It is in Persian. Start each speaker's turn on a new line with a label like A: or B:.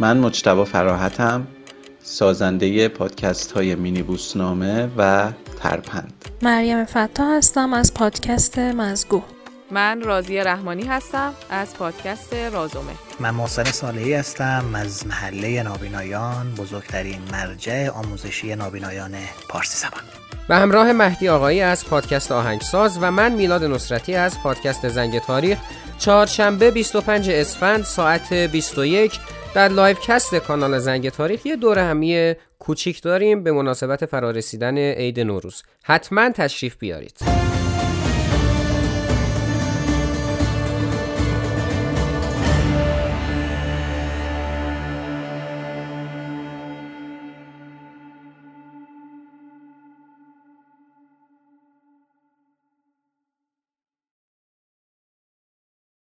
A: من مجتبا فراحتم سازنده پادکست های مینی بوسنامه و ترپند.
B: مریم فتا هستم از پادکست مزگو.
C: من راضی رحمانی هستم از پادکست رازومه.
D: من محسن صالحی هستم از محله نابینایان بزرگترین مرجع آموزشی نابینایان پارسی زبان.
E: و همراه مهدی آقایی از پادکست آهنگساز و من میلاد نصرتی از پادکست زنگ تاریخ. چهارشنبه 25 اسفند ساعت 21 در live cast کانال زنگ تاریخ یه دور همی کوچیک داریم به مناسبت فرارسیدن عید نوروز. حتما تشریف بیارید.